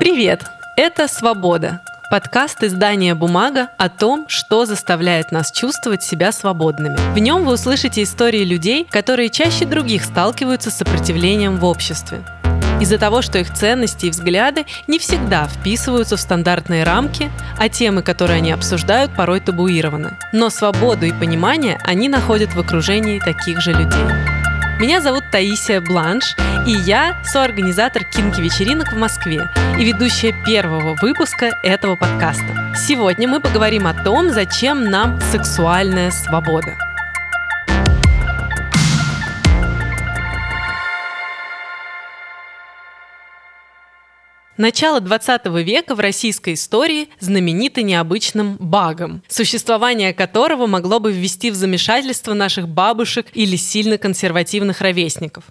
Привет! Это «Свобода» – подкаст издания «Бумага» о том, что заставляет нас чувствовать себя свободными. В нем вы услышите истории людей, которые чаще других сталкиваются с сопротивлением в обществе. Из-за того, что их ценности и взгляды не всегда вписываются в стандартные рамки, а темы, которые они обсуждают, порой табуированы. Но свободу и понимание они находят в окружении таких же людей. Меня зовут Таисия Бланш, и я соорганизатор кинки-вечеринок в Москве и ведущая первого выпуска этого подкаста. Сегодня мы поговорим о том, зачем нам сексуальная свобода. Начало 20 века в российской истории знаменито необычным багом, существование которого могло бы ввести в замешательство наших бабушек или сильно консервативных ровесников.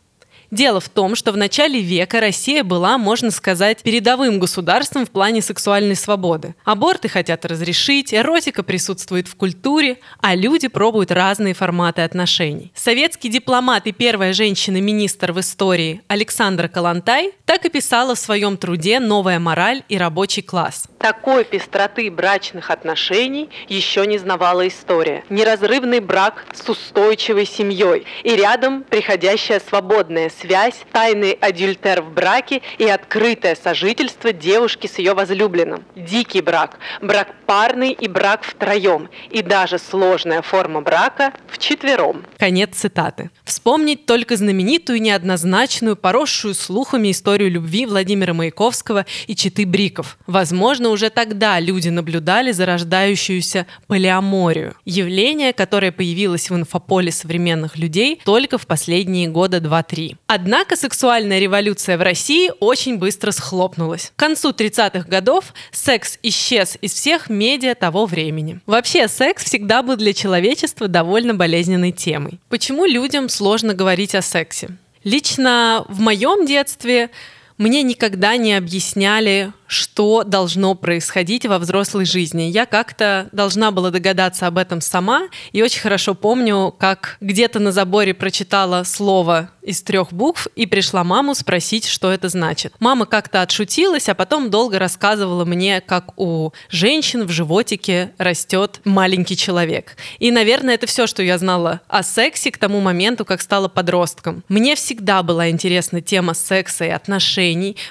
Дело в том, что в начале века Россия была, можно сказать, передовым государством в плане сексуальной свободы. Аборты хотят разрешить, эротика присутствует в культуре, а люди пробуют разные форматы отношений. Советский дипломат и первая женщина-министр в истории Александра Калантай так и писала в своем труде «Новая мораль и рабочий класс». Такой пестроты брачных отношений еще не знавала история. Неразрывный брак с устойчивой семьей и рядом приходящая свободная связь, тайный адюльтер в браке и открытое сожительство девушки с ее возлюбленным. Дикий брак, брак парный и брак втроем, и даже сложная форма брака в четвером. Конец цитаты. Вспомнить только знаменитую неоднозначную, поросшую слухами историю любви Владимира Маяковского и Читы Бриков. Возможно, уже тогда люди наблюдали зарождающуюся полиаморию. Явление, которое появилось в инфополе современных людей только в последние года 2-3. Однако сексуальная революция в России очень быстро схлопнулась. К концу 30-х годов секс исчез из всех медиа того времени. Вообще, секс всегда был для человечества довольно болезненной темой. Почему людям сложно говорить о сексе? Лично в моем детстве мне никогда не объясняли, что должно происходить во взрослой жизни. Я как-то должна была догадаться об этом сама, и очень хорошо помню, как где-то на заборе прочитала слово из трех букв и пришла маму спросить, что это значит. Мама как-то отшутилась, а потом долго рассказывала мне, как у женщин в животике растет маленький человек. И, наверное, это все, что я знала о сексе к тому моменту, как стала подростком. Мне всегда была интересна тема секса и отношений.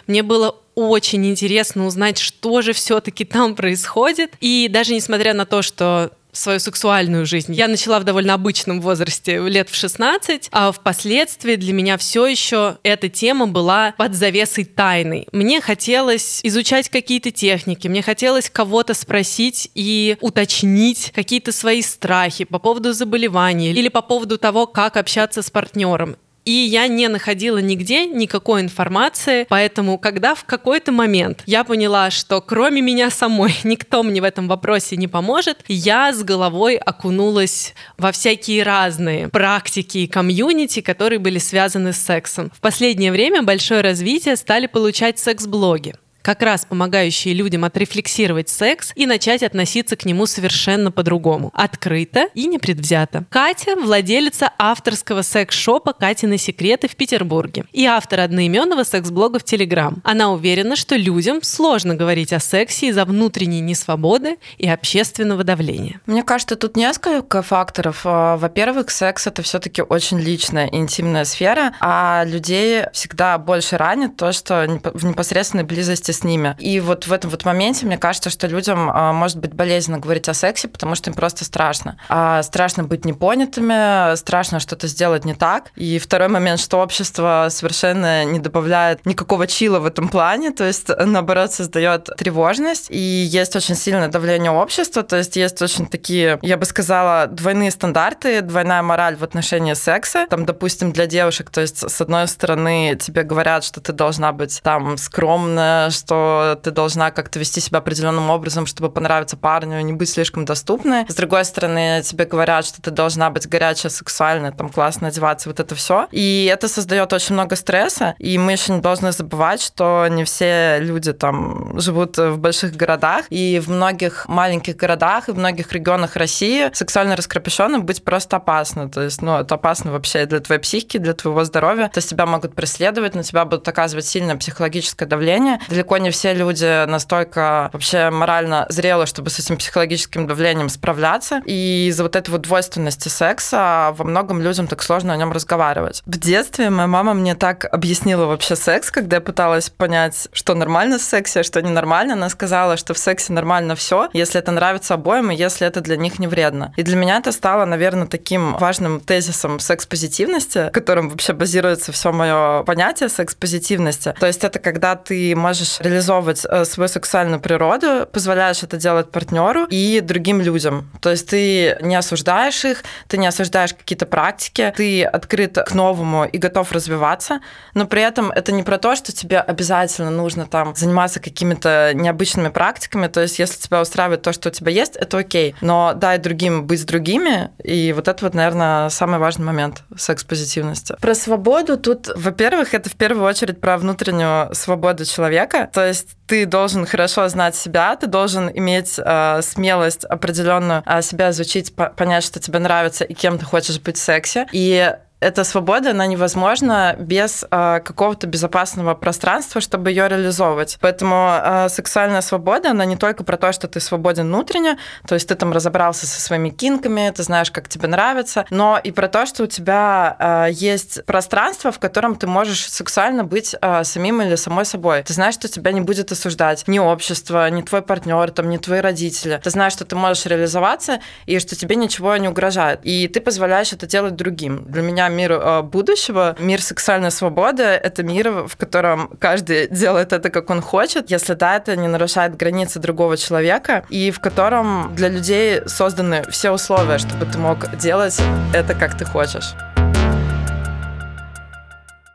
Мне было очень интересно узнать, что же все-таки там происходит. И даже несмотря на то, что свою сексуальную жизнь. Я начала в довольно обычном возрасте, лет в 16, а впоследствии для меня все еще эта тема была под завесой тайны. Мне хотелось изучать какие-то техники, мне хотелось кого-то спросить и уточнить какие-то свои страхи по поводу заболеваний или по поводу того, как общаться с партнером. И я не находила нигде никакой информации, поэтому когда в какой-то момент я поняла, что кроме меня самой никто мне в этом вопросе не поможет, я с головой окунулась во всякие разные практики и комьюнити, которые были связаны с сексом. В последнее время большое развитие стали получать секс-блоги как раз помогающие людям отрефлексировать секс и начать относиться к нему совершенно по-другому. Открыто и непредвзято. Катя – владелица авторского секс-шопа «Катины секреты» в Петербурге и автор одноименного секс-блога в Телеграм. Она уверена, что людям сложно говорить о сексе из-за внутренней несвободы и общественного давления. Мне кажется, тут несколько факторов. А, во-первых, секс – это все таки очень личная, интимная сфера, а людей всегда больше ранит то, что в непосредственной близости вместе с ними. И вот в этом вот моменте мне кажется, что людям а, может быть болезненно говорить о сексе, потому что им просто страшно. А страшно быть непонятыми, страшно что-то сделать не так. И второй момент, что общество совершенно не добавляет никакого чила в этом плане, то есть наоборот создает тревожность. И есть очень сильное давление общества, то есть есть очень такие, я бы сказала, двойные стандарты, двойная мораль в отношении секса. Там, допустим, для девушек, то есть с одной стороны тебе говорят, что ты должна быть там скромная, что ты должна как-то вести себя определенным образом, чтобы понравиться парню, не быть слишком доступной. С другой стороны, тебе говорят, что ты должна быть горячая, сексуальная, там классно одеваться, вот это все. И это создает очень много стресса. И мы еще не должны забывать, что не все люди там живут в больших городах. И в многих маленьких городах и в многих регионах России сексуально раскрепощенным быть просто опасно. То есть, ну, это опасно вообще для твоей психики, для твоего здоровья. То есть тебя могут преследовать, на тебя будут оказывать сильное психологическое давление. Далеко далеко не все люди настолько вообще морально зрелы, чтобы с этим психологическим давлением справляться. И из-за вот этой вот двойственности секса во многом людям так сложно о нем разговаривать. В детстве моя мама мне так объяснила вообще секс, когда я пыталась понять, что нормально в сексе, а что ненормально. Она сказала, что в сексе нормально все, если это нравится обоим и если это для них не вредно. И для меня это стало, наверное, таким важным тезисом секс-позитивности, которым вообще базируется все мое понятие секс-позитивности. То есть это когда ты можешь реализовывать э, свою сексуальную природу, позволяешь это делать партнеру и другим людям. То есть ты не осуждаешь их, ты не осуждаешь какие-то практики, ты открыт к новому и готов развиваться, но при этом это не про то, что тебе обязательно нужно там заниматься какими-то необычными практиками. То есть если тебя устраивает то, что у тебя есть, это окей. Но дай другим быть другими, и вот это вот, наверное, самый важный момент секс-позитивности. Про свободу тут, во-первых, это в первую очередь про внутреннюю свободу человека. То есть ты должен хорошо знать себя, ты должен иметь э, смелость определенную э, себя изучить, по понять, что тебе нравится и кем ты хочешь быть в сексе. И эта свобода, она невозможна без э, какого-то безопасного пространства, чтобы ее реализовывать. Поэтому э, сексуальная свобода, она не только про то, что ты свободен внутренне, то есть ты там разобрался со своими кинками, ты знаешь, как тебе нравится, но и про то, что у тебя э, есть пространство, в котором ты можешь сексуально быть э, самим или самой собой. Ты знаешь, что тебя не будет осуждать ни общество, ни твой партнер, там, ни твои родители. Ты знаешь, что ты можешь реализоваться и что тебе ничего не угрожает. И ты позволяешь это делать другим. Для меня мир э, будущего, мир сексуальной свободы — это мир, в котором каждый делает это, как он хочет, если да, это не нарушает границы другого человека, и в котором для людей созданы все условия, чтобы ты мог делать это, как ты хочешь.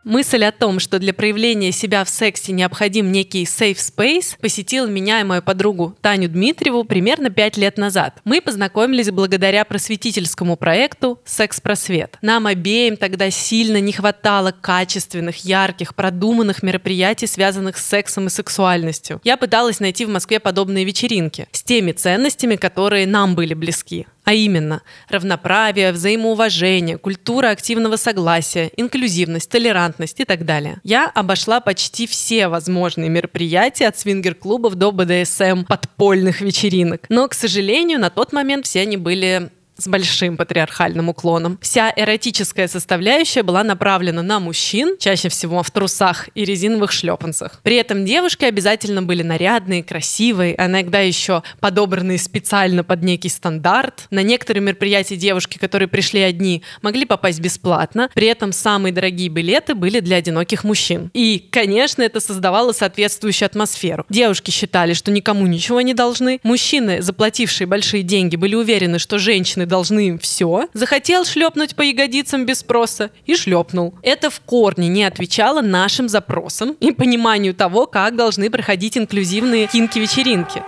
Мысль о том, что для проявления себя в сексе необходим некий safe space, посетила меня и мою подругу Таню Дмитриеву примерно пять лет назад. Мы познакомились благодаря просветительскому проекту «Секс-просвет». Нам обеим тогда сильно не хватало качественных, ярких, продуманных мероприятий, связанных с сексом и сексуальностью. Я пыталась найти в Москве подобные вечеринки с теми ценностями, которые нам были близки. А именно, равноправие, взаимоуважение, культура активного согласия, инклюзивность, толерантность и так далее. Я обошла почти все возможные мероприятия от свингер-клубов до БДСМ подпольных вечеринок. Но, к сожалению, на тот момент все они были с большим патриархальным уклоном. Вся эротическая составляющая была направлена на мужчин, чаще всего в трусах и резиновых шлепанцах. При этом девушки обязательно были нарядные, красивые, а иногда еще подобранные специально под некий стандарт. На некоторые мероприятия девушки, которые пришли одни, могли попасть бесплатно. При этом самые дорогие билеты были для одиноких мужчин. И, конечно, это создавало соответствующую атмосферу. Девушки считали, что никому ничего не должны. Мужчины, заплатившие большие деньги, были уверены, что женщины должны им все, захотел шлепнуть по ягодицам без спроса и шлепнул. Это в корне не отвечало нашим запросам и пониманию того, как должны проходить инклюзивные кинки-вечеринки.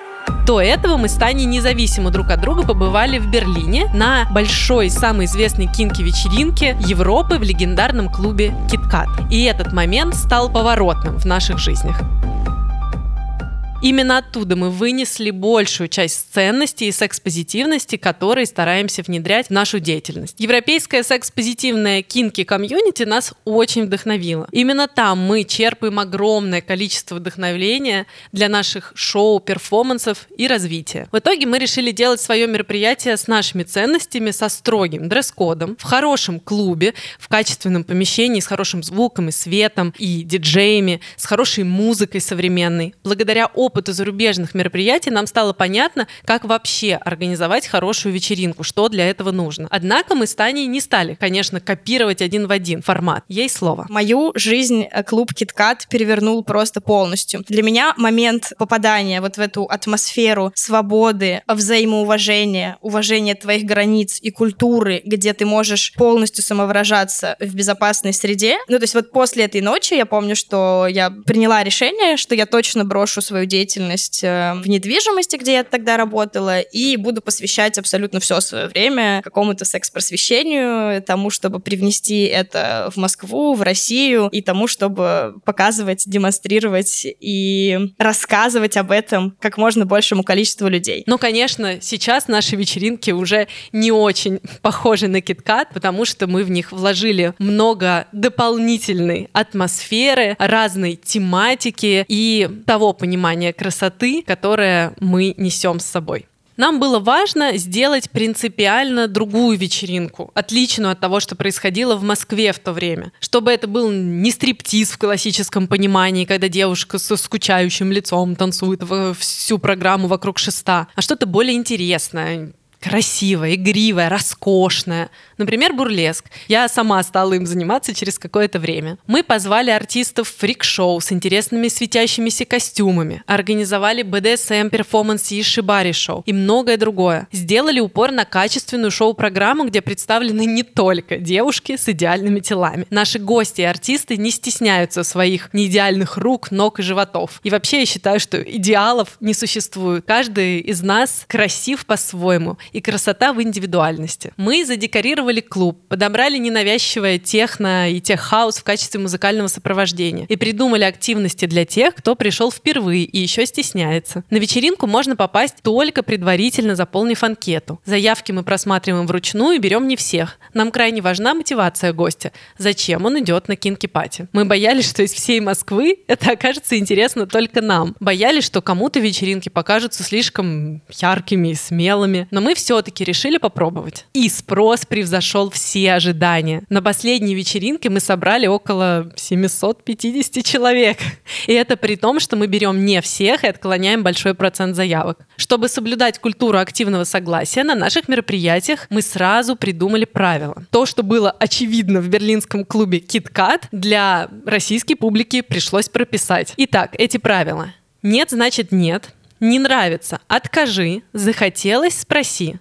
До этого мы с Таней независимо друг от друга побывали в Берлине на большой, самой известной кинки-вечеринке Европы в легендарном клубе «Киткат». И этот момент стал поворотным в наших жизнях. Именно оттуда мы вынесли большую часть ценностей и секс-позитивности, которые стараемся внедрять в нашу деятельность. Европейская секс-позитивная кинки-комьюнити нас очень вдохновила. Именно там мы черпаем огромное количество вдохновения для наших шоу, перформансов и развития. В итоге мы решили делать свое мероприятие с нашими ценностями, со строгим дресс-кодом, в хорошем клубе, в качественном помещении с хорошим звуком и светом, и диджеями, с хорошей музыкой современной. Благодаря опыту зарубежных мероприятий нам стало понятно, как вообще организовать хорошую вечеринку, что для этого нужно. Однако мы с Таней не стали, конечно, копировать один в один формат. Ей слово. Мою жизнь э, клуб KitKat перевернул просто полностью. Для меня момент попадания вот в эту атмосферу свободы, взаимоуважения, уважения твоих границ и культуры, где ты можешь полностью самовыражаться в безопасной среде. Ну, то есть вот после этой ночи я помню, что я приняла решение, что я точно брошу свою деятельность деятельность э, в недвижимости, где я тогда работала, и буду посвящать абсолютно все свое время какому-то секс-просвещению, тому, чтобы привнести это в Москву, в Россию, и тому, чтобы показывать, демонстрировать и рассказывать об этом как можно большему количеству людей. Ну, конечно, сейчас наши вечеринки уже не очень похожи на KitKat, потому что мы в них вложили много дополнительной атмосферы, разной тематики и того понимания красоты, которое мы несем с собой. Нам было важно сделать принципиально другую вечеринку, отличную от того, что происходило в Москве в то время. Чтобы это был не стриптиз в классическом понимании, когда девушка со скучающим лицом танцует всю программу вокруг шеста, а что-то более интересное, красивая, игривая, роскошная. Например, бурлеск. Я сама стала им заниматься через какое-то время. Мы позвали артистов фрик-шоу с интересными светящимися костюмами, организовали BDSM перформанс и шибари шоу и многое другое. Сделали упор на качественную шоу-программу, где представлены не только девушки с идеальными телами. Наши гости и артисты не стесняются своих неидеальных рук, ног и животов. И вообще я считаю, что идеалов не существует. Каждый из нас красив по-своему и красота в индивидуальности. Мы задекорировали клуб, подобрали ненавязчивое техно и теххаус в качестве музыкального сопровождения и придумали активности для тех, кто пришел впервые и еще стесняется. На вечеринку можно попасть только предварительно заполнив анкету. Заявки мы просматриваем вручную и берем не всех. Нам крайне важна мотивация гостя. Зачем он идет на кинки-пати? Мы боялись, что из всей Москвы это окажется интересно только нам. Боялись, что кому-то вечеринки покажутся слишком яркими и смелыми. Но мы все-таки решили попробовать. И спрос превзошел все ожидания. На последней вечеринке мы собрали около 750 человек. И это при том, что мы берем не всех и отклоняем большой процент заявок. Чтобы соблюдать культуру активного согласия, на наших мероприятиях мы сразу придумали правила. То, что было очевидно в берлинском клубе KitKat, для российской публики пришлось прописать. Итак, эти правила. Нет значит нет, не нравится, откажи. Захотелось, спроси.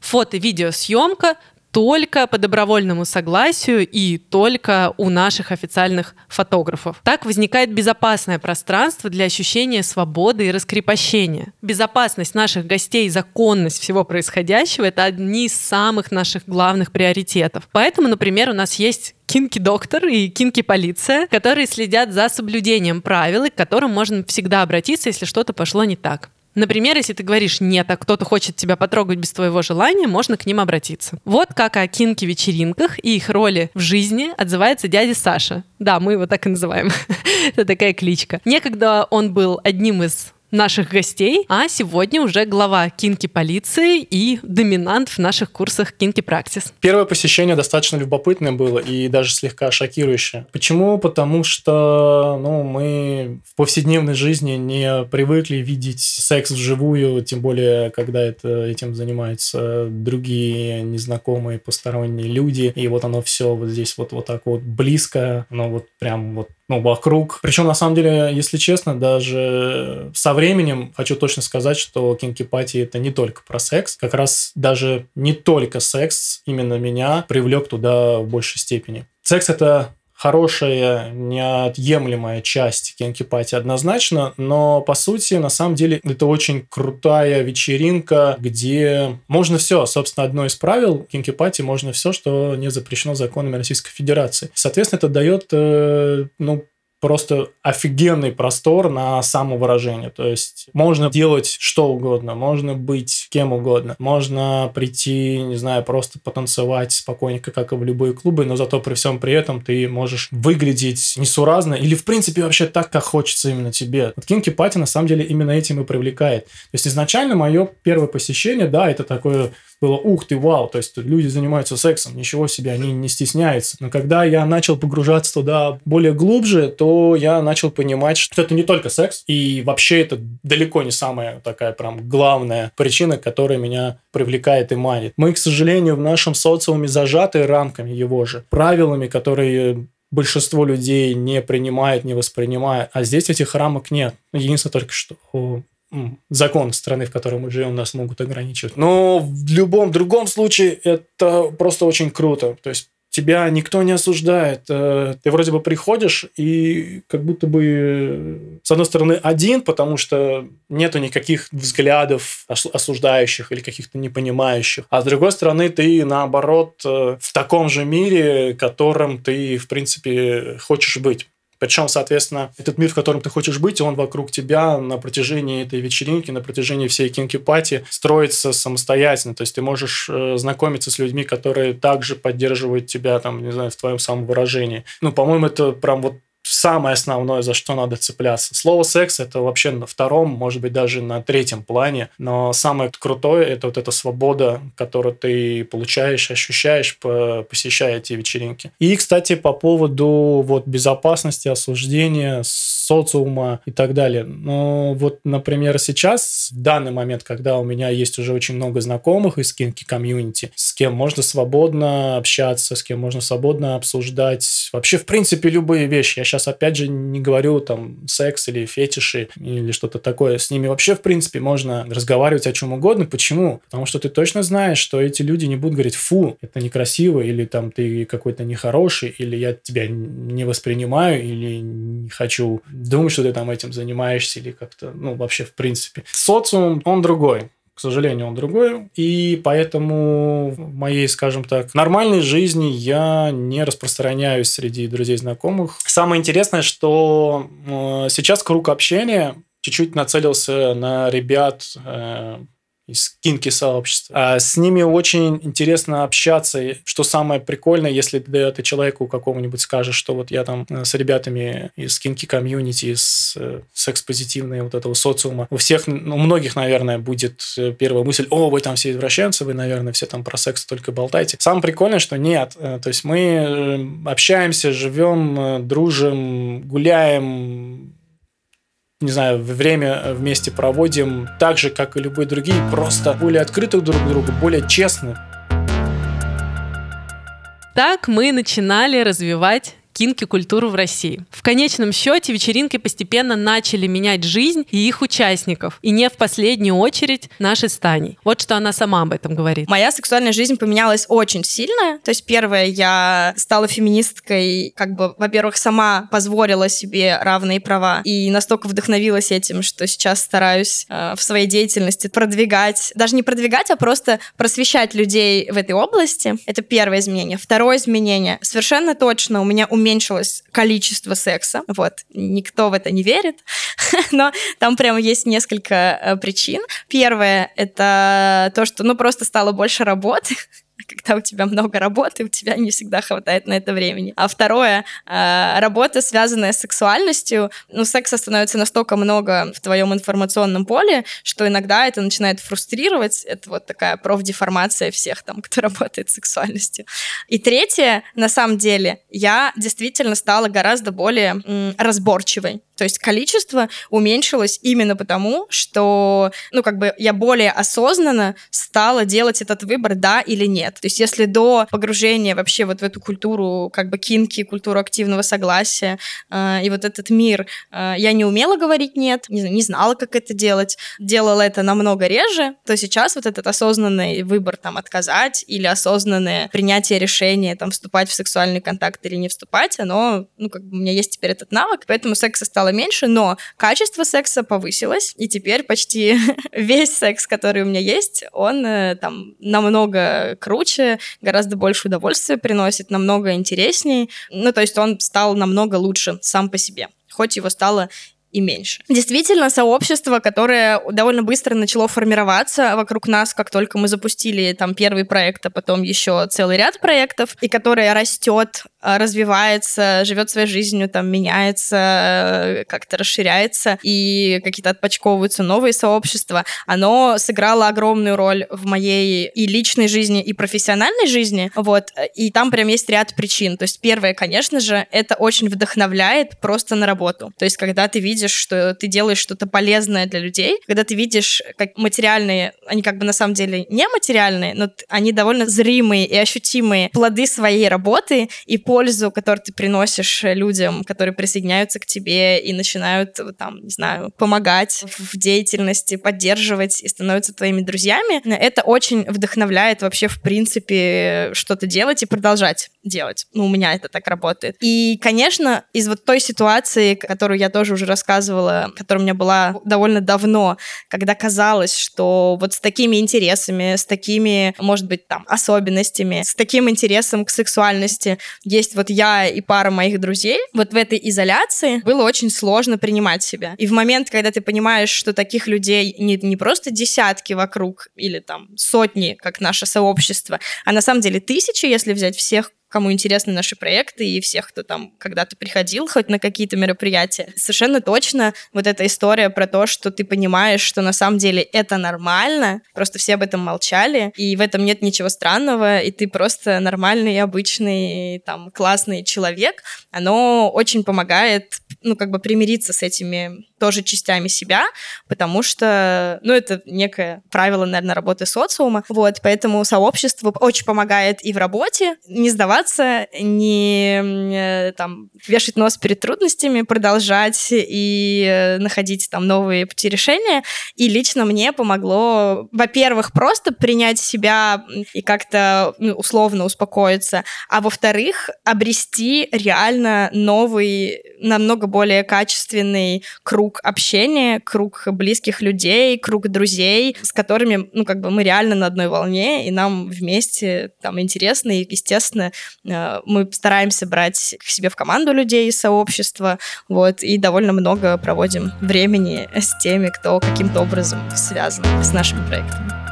Фото-видеосъемка только по добровольному согласию и только у наших официальных фотографов. Так возникает безопасное пространство для ощущения свободы и раскрепощения. Безопасность наших гостей и законность всего происходящего — это одни из самых наших главных приоритетов. Поэтому, например, у нас есть кинки-доктор и кинки-полиция, которые следят за соблюдением правил, и к которым можно всегда обратиться, если что-то пошло не так. Например, если ты говоришь «нет», а кто-то хочет тебя потрогать без твоего желания, можно к ним обратиться. Вот как о кинки-вечеринках и их роли в жизни отзывается дядя Саша. Да, мы его так и называем. Это такая кличка. Некогда он был одним из наших гостей, а сегодня уже глава кинки полиции и доминант в наших курсах кинки практис. Первое посещение достаточно любопытное было и даже слегка шокирующее. Почему? Потому что ну, мы в повседневной жизни не привыкли видеть секс вживую, тем более, когда это, этим занимаются другие незнакомые посторонние люди, и вот оно все вот здесь вот, вот так вот близко, оно вот прям вот ну, вокруг. Причем, на самом деле, если честно, даже со временем хочу точно сказать, что кинки пати это не только про секс. Как раз даже не только секс именно меня привлек туда в большей степени. Секс это хорошая, неотъемлемая часть кинки-пати однозначно, но по сути, на самом деле, это очень крутая вечеринка, где можно все. Собственно, одно из правил кинки-пати можно все, что не запрещено законами Российской Федерации. Соответственно, это дает, э, ну, просто офигенный простор на самовыражение. То есть можно делать что угодно, можно быть кем угодно, можно прийти, не знаю, просто потанцевать спокойненько, как и в любые клубы, но зато при всем при этом ты можешь выглядеть несуразно или, в принципе, вообще так, как хочется именно тебе. Вот Кинки Пати на самом деле именно этим и привлекает. То есть изначально мое первое посещение, да, это такое было ух ты, вау, то есть люди занимаются сексом, ничего себе, они не стесняются. Но когда я начал погружаться туда более глубже, то я начал понимать, что это не только секс, и вообще это далеко не самая такая прям главная причина, которая меня привлекает и манит. Мы, к сожалению, в нашем социуме зажаты рамками его же, правилами, которые большинство людей не принимает, не воспринимает, а здесь этих рамок нет. Единственное только что закон страны, в которой мы живем, нас могут ограничивать. Но в любом другом случае это просто очень круто. То есть тебя никто не осуждает. Э, ты вроде бы приходишь и как будто бы, с одной стороны, один, потому что нету никаких взглядов осуждающих или каких-то непонимающих. А с другой стороны, ты, наоборот, э, в таком же мире, которым ты, в принципе, хочешь быть. Причем, соответственно, этот мир, в котором ты хочешь быть, он вокруг тебя на протяжении этой вечеринки, на протяжении всей кинки-пати строится самостоятельно. То есть ты можешь э, знакомиться с людьми, которые также поддерживают тебя, там, не знаю, в твоем самовыражении. Ну, по-моему, это прям вот самое основное, за что надо цепляться. Слово секс это вообще на втором, может быть, даже на третьем плане, но самое крутое это вот эта свобода, которую ты получаешь, ощущаешь, посещая эти вечеринки. И, кстати, по поводу вот безопасности, осуждения, социума и так далее. Но вот, например, сейчас, в данный момент, когда у меня есть уже очень много знакомых из кинки комьюнити, с кем можно свободно общаться, с кем можно свободно обсуждать вообще, в принципе, любые вещи. Я сейчас, опять же, не говорю там секс или фетиши или что-то такое. С ними вообще, в принципе, можно разговаривать о чем угодно. Почему? Потому что ты точно знаешь, что эти люди не будут говорить «фу, это некрасиво», или там «ты какой-то нехороший», или «я тебя не воспринимаю», или «не хочу думать, что ты там этим занимаешься или как-то, ну, вообще в принципе. Социум, он другой. К сожалению, он другой. И поэтому в моей, скажем так, нормальной жизни я не распространяюсь среди друзей знакомых. Самое интересное, что э, сейчас круг общения чуть-чуть нацелился на ребят э, из кинки сообщества. А с ними очень интересно общаться. Что самое прикольное, если ты, ты человеку какому-нибудь скажешь, что вот я там э, с ребятами из кинки комьюнити, из э, секс-позитивной вот этого социума, у всех, ну, у многих, наверное, будет э, первая мысль, о, вы там все извращенцы, вы, наверное, все там про секс только болтаете. Самое прикольное, что нет. То есть мы общаемся, живем, дружим, гуляем, не знаю, время вместе проводим так же, как и любые другие, просто более открыты друг к другу, более честны. Так мы начинали развивать кинки-культуру в России. В конечном счете вечеринки постепенно начали менять жизнь и их участников, и не в последнюю очередь наши стани. Вот что она сама об этом говорит. Моя сексуальная жизнь поменялась очень сильно. То есть первое, я стала феминисткой, как бы, во-первых, сама позволила себе равные права и настолько вдохновилась этим, что сейчас стараюсь э, в своей деятельности продвигать, даже не продвигать, а просто просвещать людей в этой области. Это первое изменение. Второе изменение. Совершенно точно у меня умение уменьшилось количество секса. Вот, никто в это не верит, но там прямо есть несколько э, причин. Первое — это то, что, ну, просто стало больше работы, когда у тебя много работы, у тебя не всегда хватает на это времени. А второе, э, работа, связанная с сексуальностью, ну, секса становится настолько много в твоем информационном поле, что иногда это начинает фрустрировать. Это вот такая профдеформация всех там, кто работает с сексуальностью. И третье, на самом деле, я действительно стала гораздо более разборчивой. То есть количество уменьшилось именно потому, что, ну, как бы я более осознанно стала делать этот выбор, да или нет. То есть если до погружения вообще вот в эту культуру, как бы кинки, культуру активного согласия э, и вот этот мир, э, я не умела говорить нет, не, не знала, как это делать, делала это намного реже, то сейчас вот этот осознанный выбор там отказать или осознанное принятие решения там вступать в сексуальный контакт или не вступать, оно, ну, как бы у меня есть теперь этот навык, поэтому секса стало меньше, но качество секса повысилось, и теперь почти весь секс, который у меня есть, он э, там намного круче, гораздо больше удовольствия приносит, намного интересней. Ну, то есть он стал намного лучше сам по себе хоть его стало и меньше. Действительно, сообщество, которое довольно быстро начало формироваться вокруг нас, как только мы запустили там первый проект, а потом еще целый ряд проектов, и которое растет, а, развивается, живет своей жизнью, там меняется, как-то расширяется, и какие-то отпочковываются новые сообщества, оно сыграло огромную роль в моей и личной жизни, и профессиональной жизни, вот, и там прям есть ряд причин. То есть первое, конечно же, это очень вдохновляет просто на работу. То есть когда ты видишь видишь, что ты делаешь что-то полезное для людей, когда ты видишь, как материальные, они как бы на самом деле не материальные, но они довольно зримые и ощутимые плоды своей работы и пользу, которую ты приносишь людям, которые присоединяются к тебе и начинают, там, не знаю, помогать в деятельности, поддерживать и становятся твоими друзьями, это очень вдохновляет вообще, в принципе, что-то делать и продолжать делать. Ну, у меня это так работает. И, конечно, из вот той ситуации, которую я тоже уже рассказывала, которая у меня была довольно давно, когда казалось, что вот с такими интересами, с такими, может быть, там, особенностями, с таким интересом к сексуальности есть вот я и пара моих друзей, вот в этой изоляции было очень сложно принимать себя. И в момент, когда ты понимаешь, что таких людей не, не просто десятки вокруг или там сотни, как наше сообщество, а на самом деле тысячи, если взять всех, кому интересны наши проекты и всех, кто там когда-то приходил хоть на какие-то мероприятия. Совершенно точно вот эта история про то, что ты понимаешь, что на самом деле это нормально, просто все об этом молчали, и в этом нет ничего странного, и ты просто нормальный, обычный, там, классный человек, оно очень помогает, ну, как бы примириться с этими тоже частями себя, потому что, ну, это некое правило, наверное, работы социума, вот, поэтому сообщество очень помогает и в работе, не сдаваться не э, там вешать нос перед трудностями, продолжать и э, находить там новые пути решения. И лично мне помогло, во-первых, просто принять себя и как-то ну, условно успокоиться, а во-вторых, обрести реально новый, намного более качественный круг общения, круг близких людей, круг друзей, с которыми, ну, как бы мы реально на одной волне, и нам вместе там интересно и, естественно, Э, мы стараемся брать к себе в команду людей из сообщества, вот, и довольно много проводим времени с теми, кто каким-то образом связан с нашими проектами.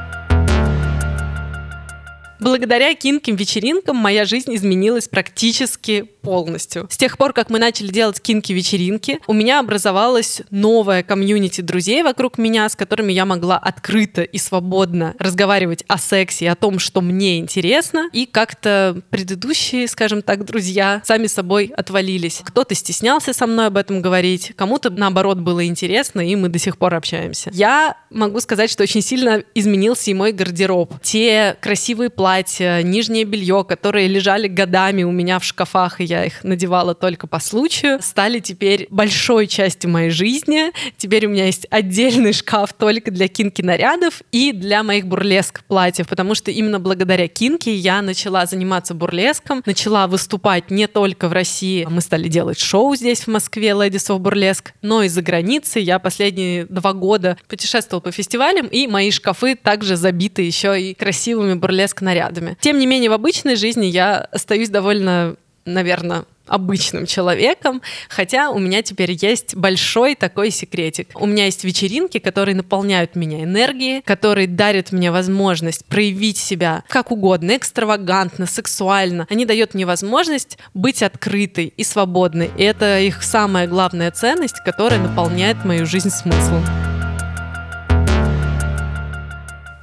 Благодаря кинким-вечеринкам моя жизнь изменилась практически полностью. С тех пор, как мы начали делать кинки-вечеринки, у меня образовалась новая комьюнити друзей вокруг меня, с которыми я могла открыто и свободно разговаривать о сексе, о том, что мне интересно, и как-то предыдущие, скажем так, друзья сами собой отвалились. Кто-то стеснялся со мной об этом говорить, кому-то, наоборот, было интересно, и мы до сих пор общаемся. Я могу сказать, что очень сильно изменился и мой гардероб. Те красивые платья, платья, нижнее белье, которые лежали годами у меня в шкафах, и я их надевала только по случаю, стали теперь большой частью моей жизни. Теперь у меня есть отдельный шкаф только для кинки нарядов и для моих бурлеск платьев, потому что именно благодаря кинке я начала заниматься бурлеском, начала выступать не только в России. Мы стали делать шоу здесь, в Москве, Ladies of Burlesque, но и за границей. Я последние два года путешествовала по фестивалям, и мои шкафы также забиты еще и красивыми бурлеск нарядами нарядами. Тем не менее, в обычной жизни я остаюсь довольно, наверное, обычным человеком, хотя у меня теперь есть большой такой секретик. У меня есть вечеринки, которые наполняют меня энергией, которые дарят мне возможность проявить себя как угодно, экстравагантно, сексуально. Они дают мне возможность быть открытой и свободной. И это их самая главная ценность, которая наполняет мою жизнь смыслом.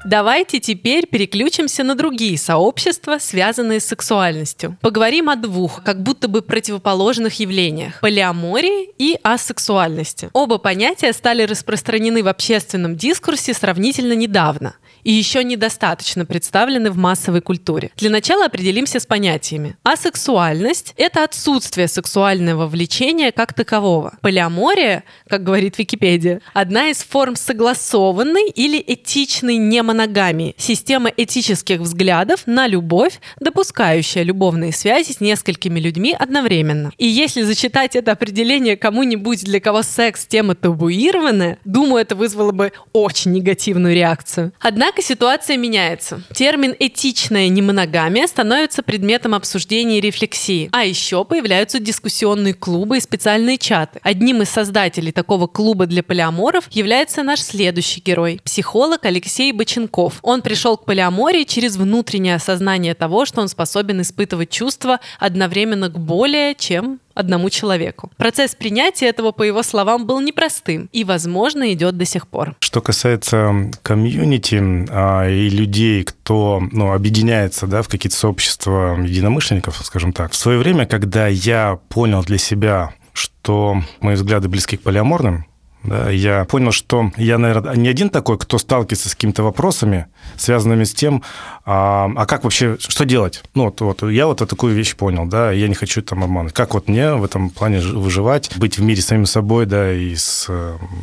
Давайте теперь переключимся на другие сообщества, связанные с сексуальностью. Поговорим о двух, как будто бы противоположных явлениях – полиамории и асексуальности. Оба понятия стали распространены в общественном дискурсе сравнительно недавно и еще недостаточно представлены в массовой культуре. Для начала определимся с понятиями. Асексуальность – это отсутствие сексуального влечения как такового. Полиамория, как говорит Википедия, одна из форм согласованной или этичной немоногамии, система этических взглядов на любовь, допускающая любовные связи с несколькими людьми одновременно. И если зачитать это определение кому-нибудь, для кого секс тема табуированная, думаю, это вызвало бы очень негативную реакцию. Однако Однако ситуация меняется. Термин «этичная немоногамия» становится предметом обсуждения и рефлексии. А еще появляются дискуссионные клубы и специальные чаты. Одним из создателей такого клуба для полиаморов является наш следующий герой – психолог Алексей Боченков. Он пришел к полиамории через внутреннее осознание того, что он способен испытывать чувства одновременно к более чем одному человеку. Процесс принятия этого, по его словам, был непростым и, возможно, идет до сих пор. Что касается комьюнити а, и людей, кто ну, объединяется да, в какие-то сообщества единомышленников, скажем так, в свое время, когда я понял для себя что мои взгляды близки к полиаморным, да, я понял, что я, наверное, не один такой, кто сталкивается с какими-то вопросами, связанными с тем, а, а как вообще, что делать? Ну, вот, вот я вот такую вещь понял, да, я не хочу там обманывать. Как вот мне в этом плане выживать, быть в мире с самим собой, да, и с,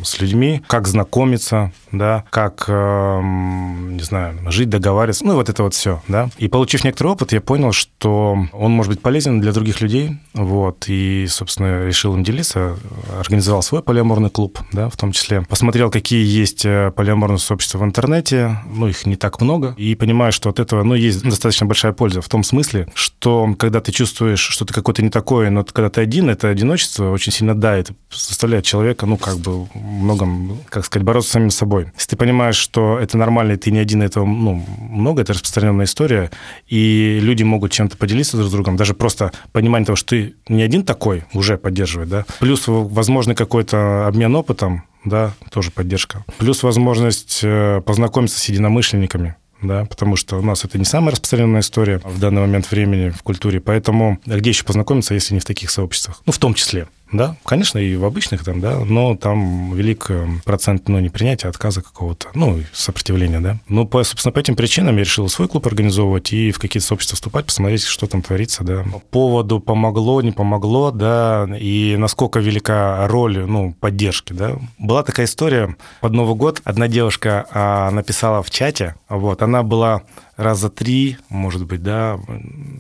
с людьми, как знакомиться, да, как, э, не знаю, жить, договариваться, ну, вот это вот все, да. И получив некоторый опыт, я понял, что он может быть полезен для других людей, вот, и, собственно, решил им делиться, организовал свой полиаморный клуб, да, в том числе. Посмотрел, какие есть э, полиаморные сообщества в интернете, ну, их не так много, и понимаю, что от этого, ну, есть достаточно большая польза в том смысле, что когда ты чувствуешь, что ты какой-то не такой, но когда ты один, это одиночество очень сильно дает, заставляет человека, ну, как бы, многом, как сказать, бороться с самим собой. Если ты понимаешь, что это нормально, и ты не один, этого, ну, много, это распространенная история, и люди могут чем-то поделиться друг с другом, даже просто понимание того, что ты не один такой, уже поддерживает, да, плюс возможный какой-то обмен опытом, опытом, да, тоже поддержка. Плюс возможность э, познакомиться с единомышленниками, да, потому что у нас это не самая распространенная история в данный момент времени в культуре, поэтому где еще познакомиться, если не в таких сообществах? Ну, в том числе. Да, конечно, и в обычных там, да, но там велик э, процент, ну, непринятия, отказа какого-то, ну, сопротивления, да. Ну, по, собственно, по этим причинам я решил свой клуб организовывать и в какие-то сообщества вступать, посмотреть, что там творится, да. По поводу помогло, не помогло, да, и насколько велика роль, ну, поддержки, да. Была такая история, под Новый год одна девушка а, написала в чате, вот, она была раза три, может быть, да,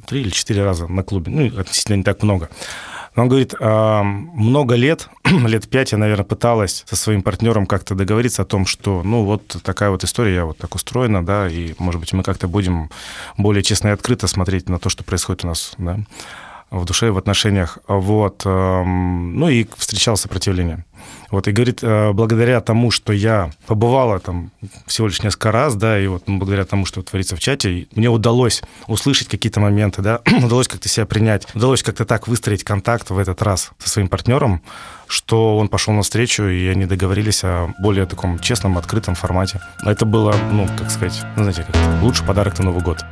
три или четыре раза на клубе, ну, относительно не так много. Он говорит, «А, много лет, лет пять я, наверное, пыталась со своим партнером как-то договориться о том, что, ну, вот такая вот история, я вот так устроена, да, и, может быть, мы как-то будем более честно и открыто смотреть на то, что происходит у нас, да, в душе в отношениях. Вот. Ну и встречал сопротивление. Вот, и говорит, э, благодаря тому, что я побывала там всего лишь несколько раз, да, и вот благодаря тому, что творится в чате, мне удалось услышать какие-то моменты, да, удалось как-то себя принять, удалось как-то так выстроить контакт в этот раз со своим партнером, что он пошел навстречу, и они договорились о более таком честном, открытом формате. Это было, ну, как сказать, ну, знаете, как лучший подарок на Новый год.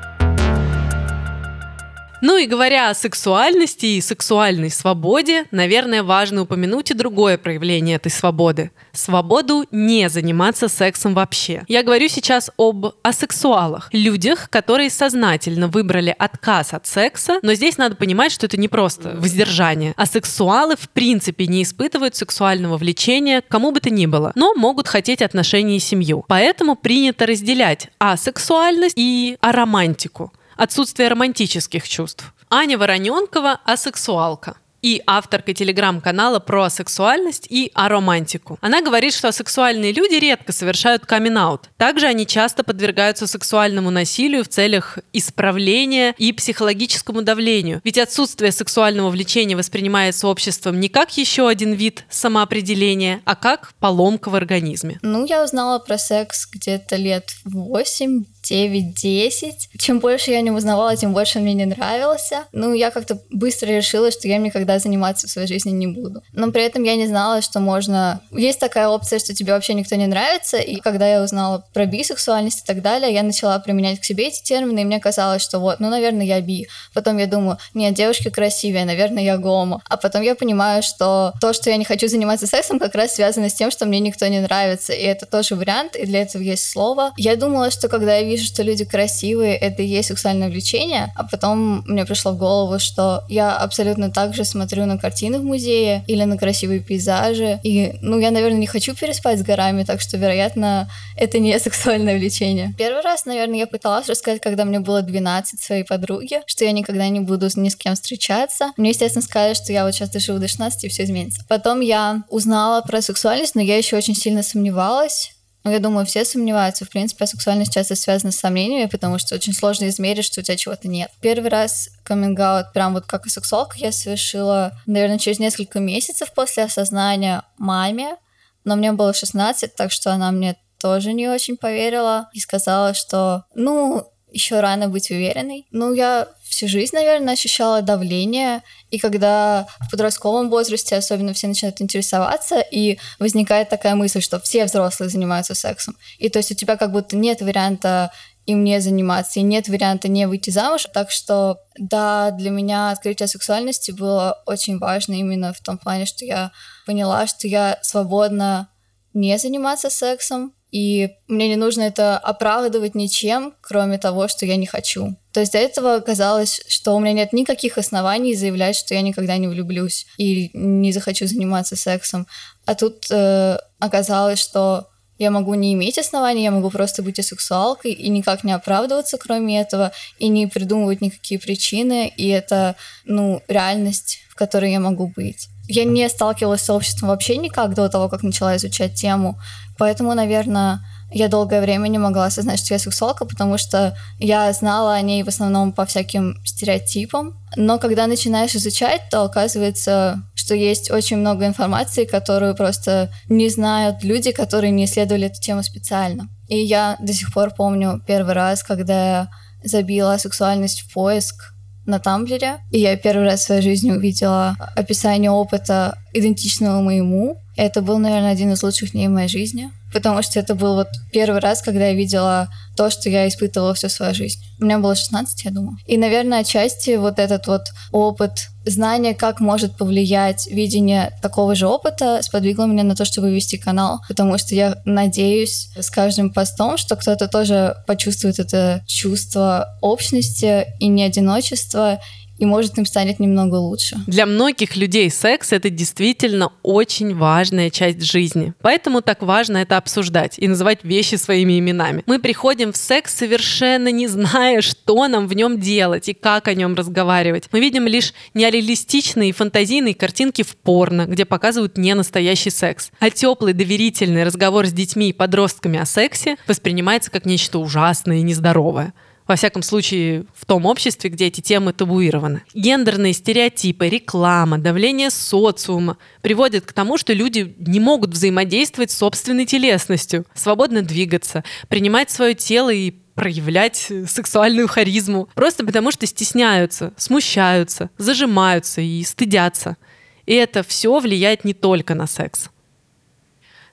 Ну и говоря о сексуальности и сексуальной свободе, наверное, важно упомянуть и другое проявление этой свободы. Свободу не заниматься сексом вообще. Я говорю сейчас об асексуалах. Людях, которые сознательно выбрали отказ от секса, но здесь надо понимать, что это не просто воздержание. Асексуалы в принципе не испытывают сексуального влечения к кому бы то ни было, но могут хотеть отношений и семью. Поэтому принято разделять асексуальность и аромантику отсутствие романтических чувств. Аня Вороненкова – асексуалка и авторка телеграм-канала про сексуальность и аромантику. Она говорит, что сексуальные люди редко совершают камин-аут. Также они часто подвергаются сексуальному насилию в целях исправления и психологическому давлению. Ведь отсутствие сексуального влечения воспринимается обществом не как еще один вид самоопределения, а как поломка в организме. Ну, я узнала про секс где-то лет 8 9-10. Чем больше я не узнавала, тем больше он мне не нравился. Ну, я как-то быстро решила, что я им никогда заниматься в своей жизни не буду. Но при этом я не знала, что можно... Есть такая опция, что тебе вообще никто не нравится, и когда я узнала про бисексуальность и так далее, я начала применять к себе эти термины, и мне казалось, что вот, ну, наверное, я би. Потом я думаю, нет, девушки красивее, наверное, я гомо. А потом я понимаю, что то, что я не хочу заниматься сексом, как раз связано с тем, что мне никто не нравится, и это тоже вариант, и для этого есть слово. Я думала, что когда я вижу что люди красивые, это и есть сексуальное влечение, а потом мне пришло в голову, что я абсолютно так же смотрю на картины в музее или на красивые пейзажи, и, ну, я, наверное, не хочу переспать с горами, так что, вероятно, это не сексуальное влечение. Первый раз, наверное, я пыталась рассказать, когда мне было 12 своей подруге, что я никогда не буду ни с кем встречаться. Мне, естественно, сказали, что я вот сейчас доживу до 16 и все изменится. Потом я узнала про сексуальность, но я еще очень сильно сомневалась, ну, я думаю, все сомневаются. В принципе, сексуальность часто связана с сомнениями, потому что очень сложно измерить, что у тебя чего-то нет. Первый раз каминг прям вот как сексуалка, я совершила, наверное, через несколько месяцев после осознания маме, но мне было 16, так что она мне тоже не очень поверила и сказала, что, ну, еще рано быть уверенной. Ну, я всю жизнь, наверное, ощущала давление, и когда в подростковом возрасте особенно все начинают интересоваться, и возникает такая мысль, что все взрослые занимаются сексом, и то есть у тебя как будто нет варианта им не заниматься, и нет варианта не выйти замуж. Так что, да, для меня открытие сексуальности было очень важно именно в том плане, что я поняла, что я свободна не заниматься сексом, и мне не нужно это оправдывать ничем, кроме того, что я не хочу. То есть до этого казалось, что у меня нет никаких оснований заявлять, что я никогда не влюблюсь и не захочу заниматься сексом. А тут э, оказалось, что я могу не иметь оснований, я могу просто быть асексуалкой и никак не оправдываться, кроме этого, и не придумывать никакие причины, и это, ну, реальность, в которой я могу быть. Я не сталкивалась с обществом вообще никак до того, как начала изучать тему, поэтому, наверное, я долгое время не могла осознать, что я сексуалка, потому что я знала о ней в основном по всяким стереотипам. Но когда начинаешь изучать, то оказывается, что есть очень много информации, которую просто не знают люди, которые не исследовали эту тему специально. И я до сих пор помню первый раз, когда я забила сексуальность в поиск на Тамблере, и я первый раз в своей жизни увидела описание опыта, идентичного моему. Это был, наверное, один из лучших дней в моей жизни потому что это был вот первый раз, когда я видела то, что я испытывала всю свою жизнь. У меня было 16, я думаю. И, наверное, отчасти вот этот вот опыт, знание, как может повлиять видение такого же опыта, сподвигло меня на то, чтобы вести канал, потому что я надеюсь с каждым постом, что кто-то тоже почувствует это чувство общности и не одиночества, и может им станет немного лучше. Для многих людей секс — это действительно очень важная часть жизни. Поэтому так важно это обсуждать и называть вещи своими именами. Мы приходим в секс совершенно не зная, что нам в нем делать и как о нем разговаривать. Мы видим лишь нереалистичные и фантазийные картинки в порно, где показывают не настоящий секс. А теплый доверительный разговор с детьми и подростками о сексе воспринимается как нечто ужасное и нездоровое во всяком случае, в том обществе, где эти темы табуированы. Гендерные стереотипы, реклама, давление социума приводят к тому, что люди не могут взаимодействовать с собственной телесностью, свободно двигаться, принимать свое тело и проявлять сексуальную харизму. Просто потому что стесняются, смущаются, зажимаются и стыдятся. И это все влияет не только на секс.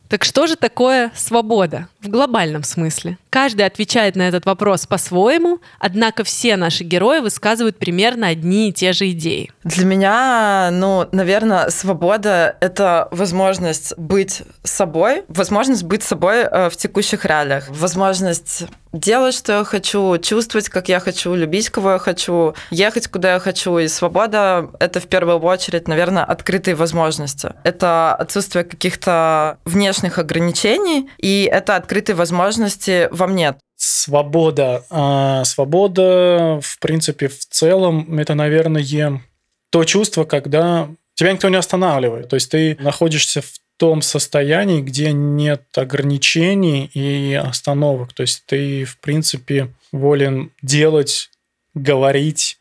Так что же такое свобода в глобальном смысле? Каждый отвечает на этот вопрос по-своему, однако все наши герои высказывают примерно одни и те же идеи. Для меня, ну, наверное, свобода — это возможность быть собой, возможность быть собой э, в текущих реалиях, возможность делать, что я хочу, чувствовать, как я хочу, любить, кого я хочу, ехать, куда я хочу. И свобода — это в первую очередь, наверное, открытые возможности. Это отсутствие каких-то внешних ограничений, и это открытые возможности во мне. Свобода. А свобода, в принципе, в целом, это, наверное, то чувство, когда тебя никто не останавливает. То есть ты находишься в том состоянии, где нет ограничений и остановок. То есть ты, в принципе, волен делать, говорить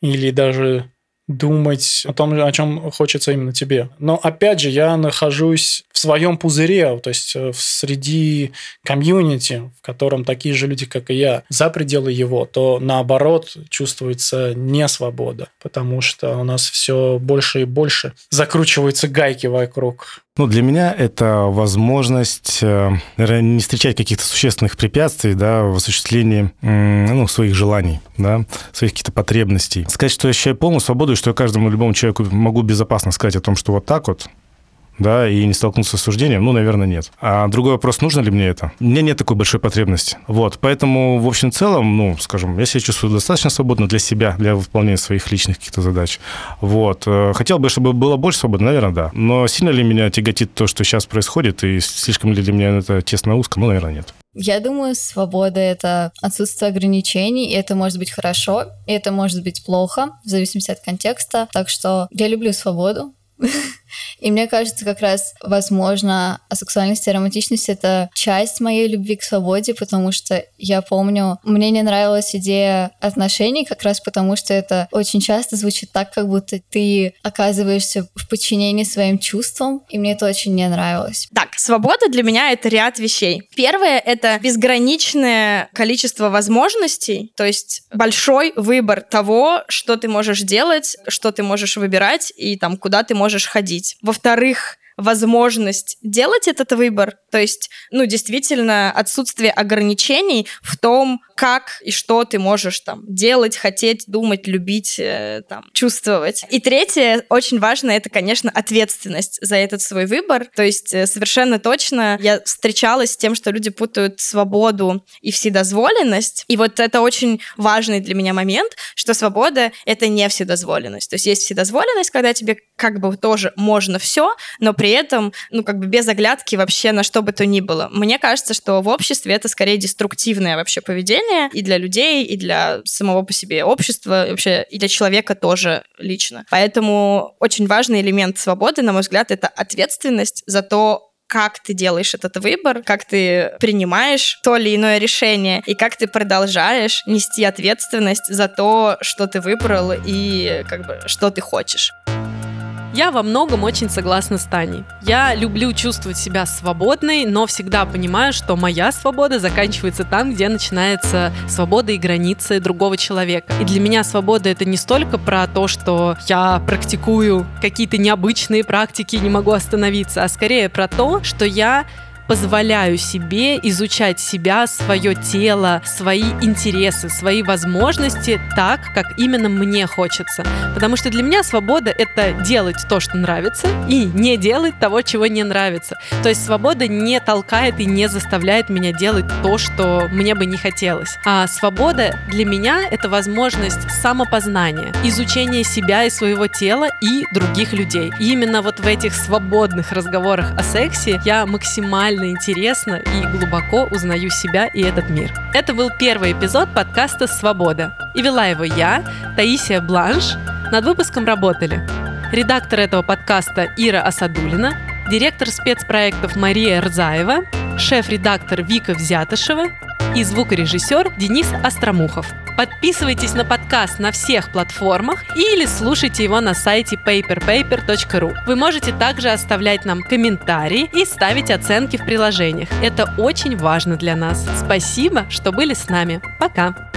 или даже думать о том, о чем хочется именно тебе. Но опять же, я нахожусь в своем пузыре, то есть э, среди комьюнити, в котором такие же люди, как и я, за пределы его, то наоборот чувствуется не свобода, потому что у нас все больше и больше закручиваются гайки вокруг ну, для меня это возможность, э, наверное, не встречать каких-то существенных препятствий, да, в осуществлении, ну, своих желаний, да, своих каких-то потребностей. Сказать, что я ощущаю полную свободу, и что я каждому любому человеку могу безопасно сказать о том, что вот так вот, да, и не столкнуться с осуждением, ну, наверное, нет. А другой вопрос, нужно ли мне это? У меня нет такой большой потребности. Вот, поэтому, в общем целом, ну, скажем, я себя чувствую достаточно свободно для себя, для выполнения своих личных каких-то задач. Вот. Э, хотел бы, чтобы было больше свободы, наверное, да. Но сильно ли меня тяготит то, что сейчас происходит, и слишком ли для меня это тесно узко? Ну, наверное, нет. Я думаю, свобода — это отсутствие ограничений, и это может быть хорошо, и это может быть плохо, в зависимости от контекста. Так что я люблю свободу, И мне кажется, как раз, возможно, асексуальность и романтичность — это часть моей любви к свободе, потому что я помню, мне не нравилась идея отношений как раз потому, что это очень часто звучит так, как будто ты оказываешься в подчинении своим чувствам, и мне это очень не нравилось. Так, свобода для меня — это ряд вещей. Первое — это безграничное количество возможностей, то есть большой выбор того, что ты можешь делать, что ты можешь выбирать и там, куда ты можешь ходить. Во-вторых, возможность делать этот выбор, то есть, ну, действительно, отсутствие ограничений в том, как и что ты можешь там делать, хотеть, думать, любить, э, там, чувствовать. И третье, очень важно, это, конечно, ответственность за этот свой выбор. То есть э, совершенно точно я встречалась с тем, что люди путают свободу и вседозволенность. И вот это очень важный для меня момент, что свобода — это не вседозволенность. То есть есть вседозволенность, когда тебе как бы тоже можно все, но при этом, ну, как бы без оглядки вообще на что бы то ни было. Мне кажется, что в обществе это скорее деструктивное вообще поведение и для людей, и для самого по себе общества, и вообще и для человека тоже лично. Поэтому очень важный элемент свободы, на мой взгляд, это ответственность за то, как ты делаешь этот выбор, как ты принимаешь то или иное решение, и как ты продолжаешь нести ответственность за то, что ты выбрал и как бы что ты хочешь. Я во многом очень согласна с Таней. Я люблю чувствовать себя свободной, но всегда понимаю, что моя свобода заканчивается там, где начинается свобода и границы другого человека. И для меня свобода это не столько про то, что я практикую какие-то необычные практики, не могу остановиться, а скорее про то, что я позволяю себе изучать себя, свое тело, свои интересы, свои возможности так, как именно мне хочется. Потому что для меня свобода — это делать то, что нравится, и не делать того, чего не нравится. То есть свобода не толкает и не заставляет меня делать то, что мне бы не хотелось. А свобода для меня — это возможность самопознания, изучения себя и своего тела и других людей. И именно вот в этих свободных разговорах о сексе я максимально максимально интересно и глубоко узнаю себя и этот мир. Это был первый эпизод подкаста «Свобода». И вела его я, Таисия Бланш. Над выпуском работали редактор этого подкаста Ира Асадулина, директор спецпроектов Мария Рзаева, шеф-редактор Вика Взятышева и звукорежиссер Денис Остромухов. Подписывайтесь на подкаст на всех платформах или слушайте его на сайте paperpaper.ru. Вы можете также оставлять нам комментарии и ставить оценки в приложениях. Это очень важно для нас. Спасибо, что были с нами. Пока!